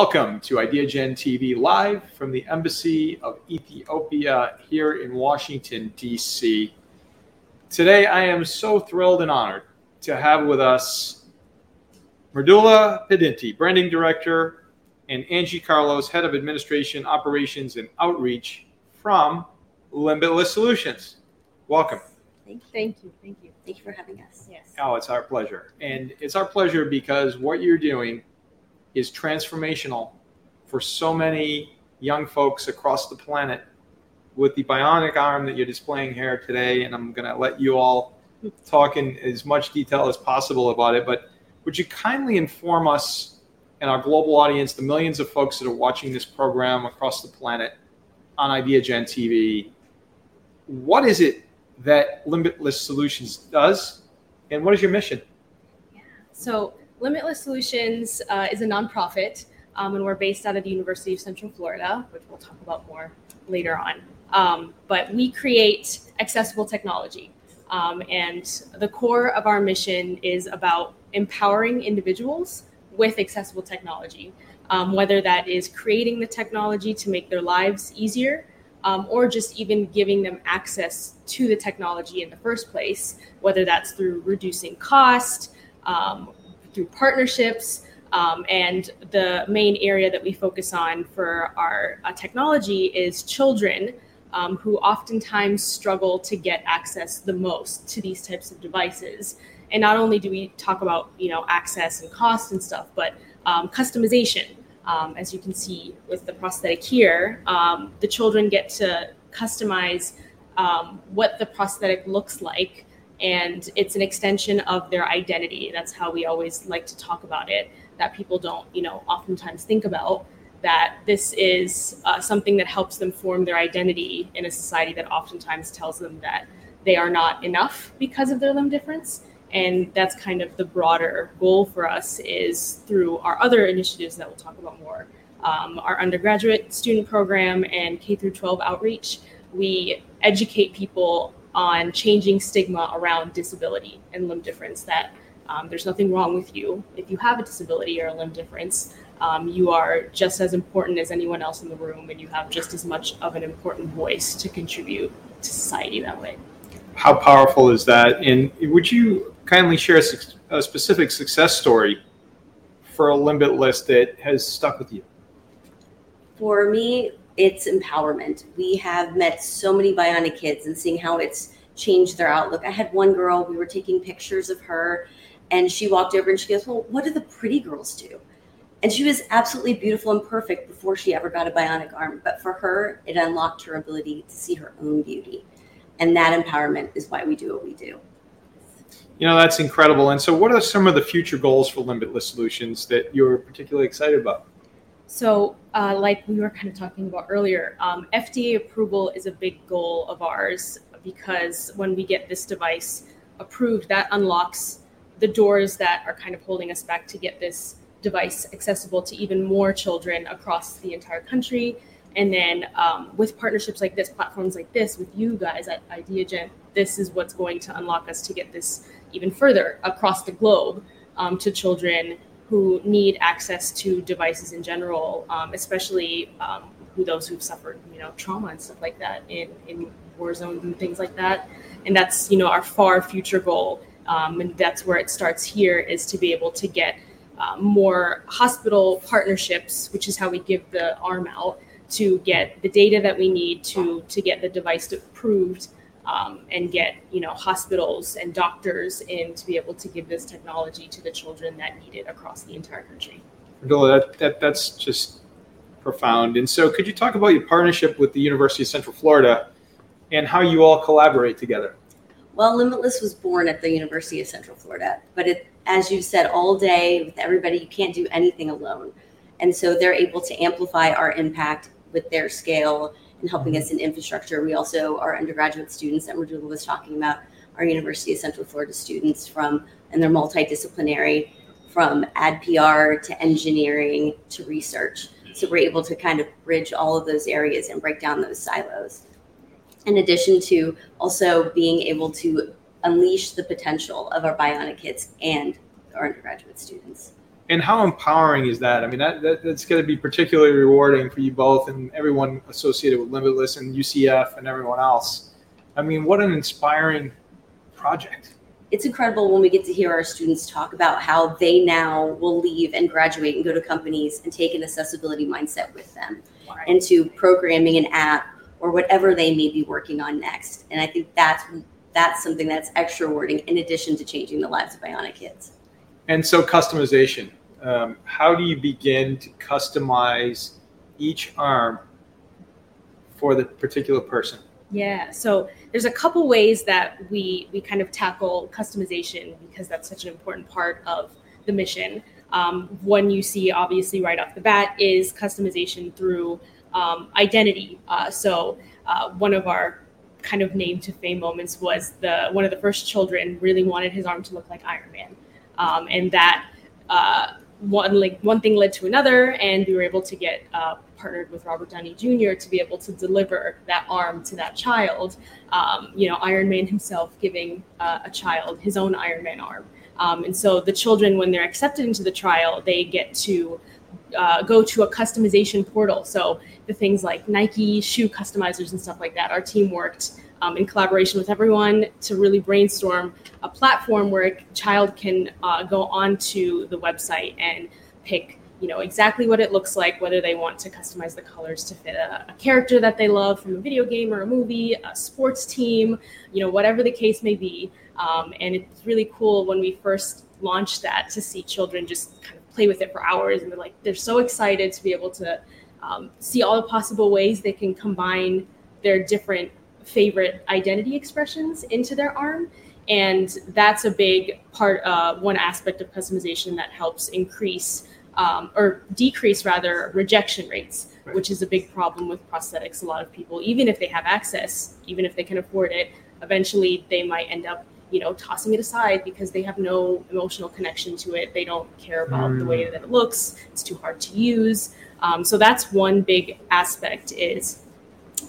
Welcome to IdeaGen TV live from the Embassy of Ethiopia here in Washington, D.C. Today, I am so thrilled and honored to have with us Mrudula Peddinti, Branding Director, and Angie Carlos, Head of Administration, Operations, and Outreach from Limbitless Solutions. Welcome. Thank you. Thank you. Thank you. Thank you for having us. Yes. Oh, it's our pleasure. And it's our pleasure because what you're doing is transformational for so many young folks across the planet with the bionic arm that you're displaying here today. And I'm going to let you all talk in as much detail as possible about it. But would you kindly inform us and our global audience, the millions of folks that are watching this program across the planet on IdeaGen TV, what is it that Limbitless Solutions does, and what is your mission? Yeah. So Limbitless Solutions uh, is a nonprofit, um, and we're based out of the University of Central Florida, which we'll talk about more later on. Um, but we create accessible technology. Um, and the core of our mission is about empowering individuals with accessible technology, um, whether that is creating the technology to make their lives easier um, or just even giving them access to the technology in the first place, whether that's through reducing cost, um, through partnerships. Um, and the main area that we focus on for our uh, technology is children um, who oftentimes struggle to get access the most to these types of devices. And not only do we talk about you know access and cost and stuff, but um, customization. Um, as you can see with the prosthetic here, um, the children get to customize um, what the prosthetic looks like and it's an extension of their identity. That's how we always like to talk about it that people don't you know oftentimes think about that this is uh, something that helps them form their identity in a society that oftentimes tells them that they are not enough because of their limb difference. And that's kind of the broader goal for us is through our other initiatives that we'll talk about more um, our undergraduate student program and k through 12 outreach. We educate people on changing stigma around disability and limb difference that um, there's nothing wrong with you. If you have a disability or a limb difference um, you are just as important as anyone else in the room and you have just as much of an important voice to contribute to society that way. How powerful is that? And would you kindly share a, a specific success story for a Limbitless that has stuck with you? For me it's empowerment. We have met so many bionic kids and seeing how it's changed their outlook. I had one girl, we were taking pictures of her, and she walked over and she goes, Well, what do the pretty girls do? And she was absolutely beautiful and perfect before she ever got a bionic arm. But for her, it unlocked her ability to see her own beauty. And that empowerment is why we do what we do. You know, that's incredible. And so, what are some of the future goals for Limbitless Solutions that you're particularly excited about? So, uh, like we were kind of talking about earlier, um, FDA approval is a big goal of ours because when we get this device approved, that unlocks the doors that are kind of holding us back to get this device accessible to even more children across the entire country. And then um, with partnerships like this, platforms like this, with you guys at IdeaGen, this is what's going to unlock us to get this even further across the globe um, to children who need access to devices in general, um, especially um, who those who've suffered, you know, trauma and stuff like that in, in war zones and things like that. And that's, you know, our far future goal. Um, and that's where it starts here is to be able to get uh, more hospital partnerships, which is how we give the arm out to get the data that we need to to get the device approved um, and get you know hospitals and doctors in to be able to give this technology to the children that need it across the entire country. that, that that's just profound. And so, could you talk about your partnership with the University of Central Florida and how you all collaborate together? Well, Limbitless was born at the University of Central Florida, but it, as you said, all day with everybody, you can't do anything alone. And so they're able to amplify our impact with their scale and helping us in infrastructure. We also are undergraduate students that Mrudula was talking about, our University of Central Florida students from, and they're multidisciplinary from ad PR to engineering to research. So we're able to kind of bridge all of those areas and break down those silos. In addition to also being able to unleash the potential of our bionic kids and our undergraduate students. And how empowering is that? I mean, that, that that's going to be particularly rewarding for you both and everyone associated with Limbitless and UCF and everyone else. I mean, what an inspiring project. It's incredible when we get to hear our students talk about how they now will leave and graduate and go to companies and take an accessibility mindset with them Right. into programming an app or whatever they may be working on next. And I think that's that's something that's extra rewarding in addition to changing the lives of bionic kids. And so, customization. Um, how do you begin to customize each arm for the particular person? Yeah, so there's a couple ways that we we kind of tackle customization because that's such an important part of the mission. Um, one you see obviously right off the bat is customization through um, identity. Uh, so uh, one of our kind of name to fame moments was the one of the first children really wanted his arm to look like Iron Man, um, and that uh, one like one thing led to another, and we were able to get uh, partnered with Robert Downey Jr. to be able to deliver that arm to that child. Um, you know, Iron Man himself giving uh, a child his own Iron Man arm. Um, and so the children, when they're accepted into the trial, they get to uh, go to a customization portal. So the things like Nike shoe customizers and stuff like that, our team worked um, in collaboration with everyone to really brainstorm a platform where a child can uh, go onto the website and pick you know exactly what it looks like whether they want to customize the colors to fit a, a, character that they love from a video game or a movie a sports team you know whatever the case may be um, and it's really cool when we first launched that to see children just kind of play with it for hours and they're like they're so excited to be able to um, see all the possible ways they can combine their different favorite identity expressions into their arm and that's a big part uh, one aspect of customization that helps increase um, or decrease rather rejection rates, right. which is a big problem with prosthetics. A lot of people, even if they have access, even if they can afford it, eventually they might end up, you know, tossing it aside because they have no emotional connection to it. They don't care about mm. the way that it looks. It's too hard to use. Um, so that's one big aspect is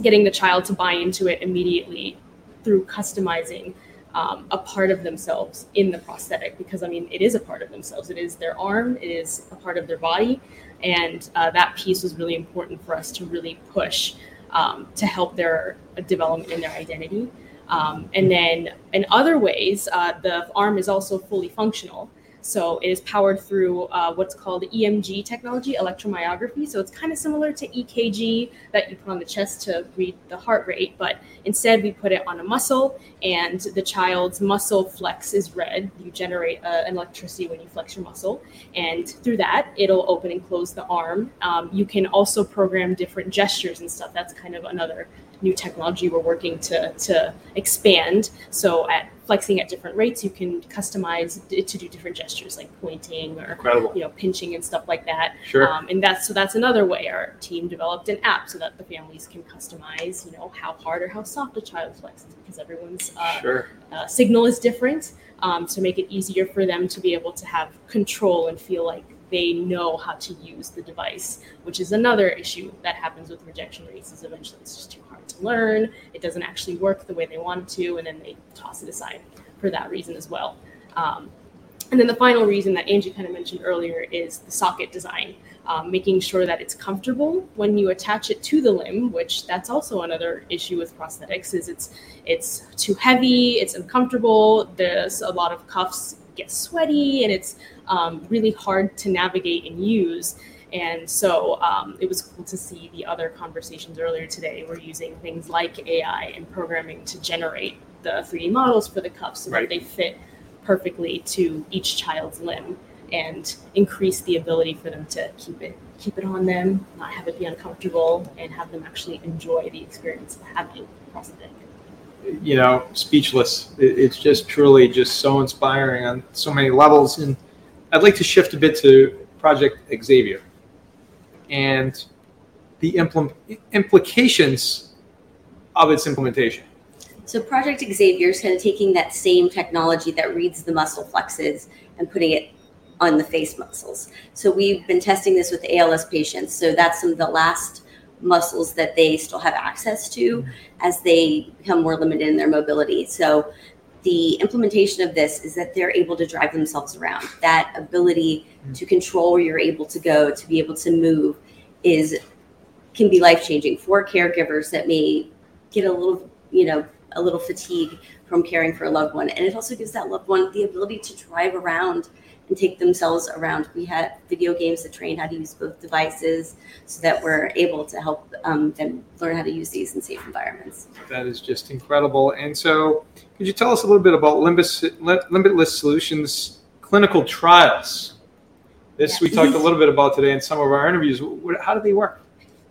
getting the child to buy into it immediately through customizing um, a part of themselves in the prosthetic because I mean it is a part of themselves. It is their arm. It is a part of their body, and uh, that piece was really important for us to really push um, to help their development in their identity. Um, and then in other ways, uh, the arm is also fully functional. So it is powered through uh, what's called EMG technology, electromyography. So it's kind of similar to EKG that you put on the chest to read the heart rate, but instead we put it on a muscle, and the child's muscle flex is read. You generate uh, an electricity when you flex your muscle, and through that it'll open and close the arm. Um, you can also program different gestures and stuff. That's kind of another new technology we're working to to expand. So at flexing at different rates, you can customize it to do different gestures like pointing or Incredible. you know pinching and stuff like that. Sure. Um, and that's so that's another way our team developed an app so that the families can customize you know how hard or how soft a child flexes because everyone's uh, sure. uh, signal is different. Um, to make it easier for them to be able to have control and feel like they know how to use the device, which is another issue that happens with rejection rates. Is eventually it's just too hard learn. It doesn't actually work the way they want it to, and then they toss it aside for that reason as well. Um, and then the final reason that Angie kind of mentioned earlier is the socket design, um, making sure that it's comfortable when you attach it to the limb, which that's also another issue with prosthetics is it's it's too heavy, it's uncomfortable. There's a lot of cuffs get sweaty, and it's um, really hard to navigate and use. And so um, it was cool to see the other conversations earlier today. We're using things like AI and programming to generate the 3D models for the cuffs so Right. that they fit perfectly to each child's limb and increase the ability for them to keep it keep it on them, not have it be uncomfortable, and have them actually enjoy the experience of having prosthetic. you know, speechless. It's just truly just so inspiring on so many levels. And I'd like to shift a bit to Project Xavier and the implement, implications of its implementation. So Project Xavier is kind of taking that same technology that reads the muscle flexes and putting it on the face muscles. So we've been testing this with ALS patients. So that's some of the last muscles that they still have access to as they become more limited in their mobility. So the implementation of this is that they're able to drive themselves around. That ability mm. to control where you're able to go, to be able to move, is can be life changing for caregivers that may get a little, you know, a little fatigue from caring for a loved one. And it also gives that loved one the ability to drive around and take themselves around. We had video games that train how to use both devices so that we're able to help um, them learn how to use these in safe environments. That is just incredible. And so, could you tell us a little bit about Limbus, Limbitless Solutions clinical trials? This we talked a little bit about today in some of our interviews. How do they work?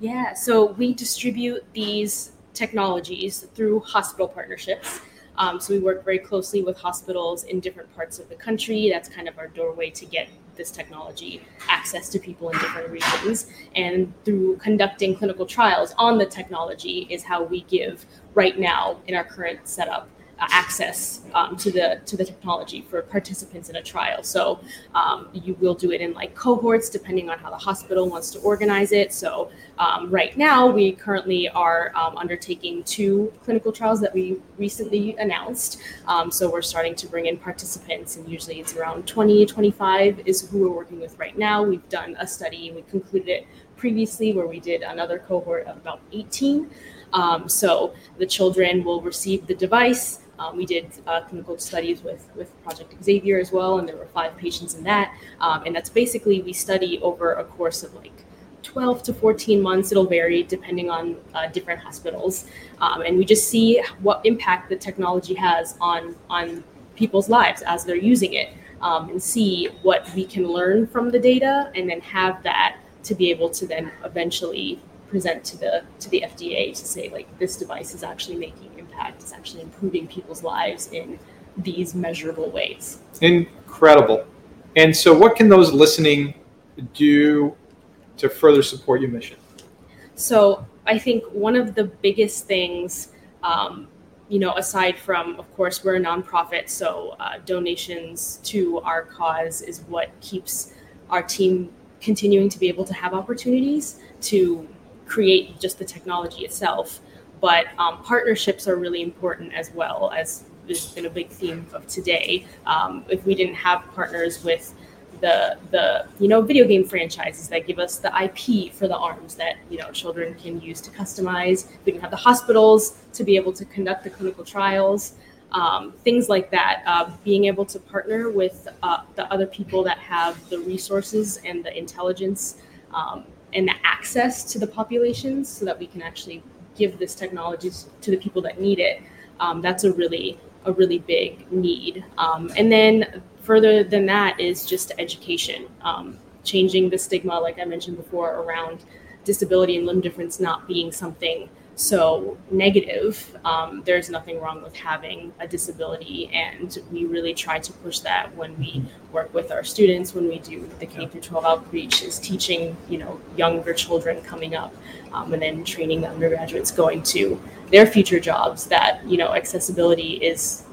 Yeah, so we distribute these technologies through hospital partnerships. Um, so we work very closely with hospitals in different parts of the country. That's kind of our doorway to get this technology access to people in different regions. And through conducting clinical trials on the technology is how we give right now in our current setup access um, to the to the technology for participants in a trial. So um, you will do it in like cohorts depending on how the hospital wants to organize it. So um, right now we currently are um, undertaking two clinical trials that we recently announced. Um, so we're starting to bring in participants, and usually it's around 20, 25 is who we're working with right now. We've done a study, we concluded it previously where we did another cohort of about 18. Um, so the children will receive the device. Um, we did uh, clinical studies with, with Project Xavier as well, and there were five patients in that. Um, and that's basically we study over a course of like 12 to 14 months. It'll vary depending on uh, different hospitals. Um, and we just see what impact the technology has on, on people's lives as they're using it um, and see what we can learn from the data and then have that to be able to then eventually present to the to the FDA to say like this device is actually making impact. It's actually improving people's lives in these measurable ways. Incredible. And so, what can those listening do to further support your mission? So, I think one of the biggest things, um, you know, aside from, of course, we're a nonprofit, so uh, donations to our cause is what keeps our team continuing to be able to have opportunities to create just the technology itself. But um, partnerships are really important as well, as has been a big theme of today. Um, if we didn't have partners with the the you know video game franchises that give us the IP for the arms that you know children can use to customize. We didn't have the hospitals to be able to conduct the clinical trials. Um, things like that. Uh, being able to partner with uh, the other people that have the resources and the intelligence um, and the access to the populations so that we can actually give this technology to the people that need it. Um, that's a really a really big need. Um, and then further than that is just education, um, changing the stigma, like I mentioned before, around disability and limb difference not being something so negative. Um, there's nothing wrong with having a disability, and we really try to push that when we work with our students. When we do the K through 12 outreach, is teaching you know younger children coming up, um, and then training the undergraduates going to their future jobs. That you know accessibility is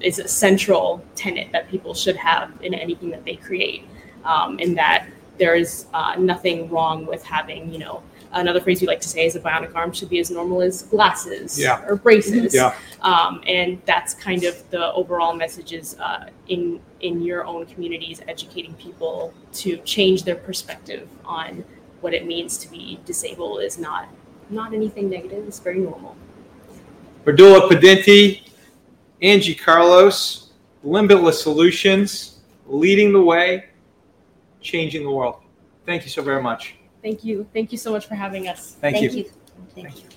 is a central tenet that people should have in anything that they create, um, and that there is uh, nothing wrong with having you know another phrase we like to say is a bionic arm should be as normal as glasses yeah. or braces. Yeah. Um, and that's kind of the overall message is uh, in in your own communities, educating people to change their perspective on what it means to be disabled is not not anything negative. It's very normal. Mrudula Peddinti, Angie Carlos, Limbitless Solutions, leading the way, changing the world. Thank you so very much. Thank you. Thank you so much for having us. Thank, Thank you. you. Thank you.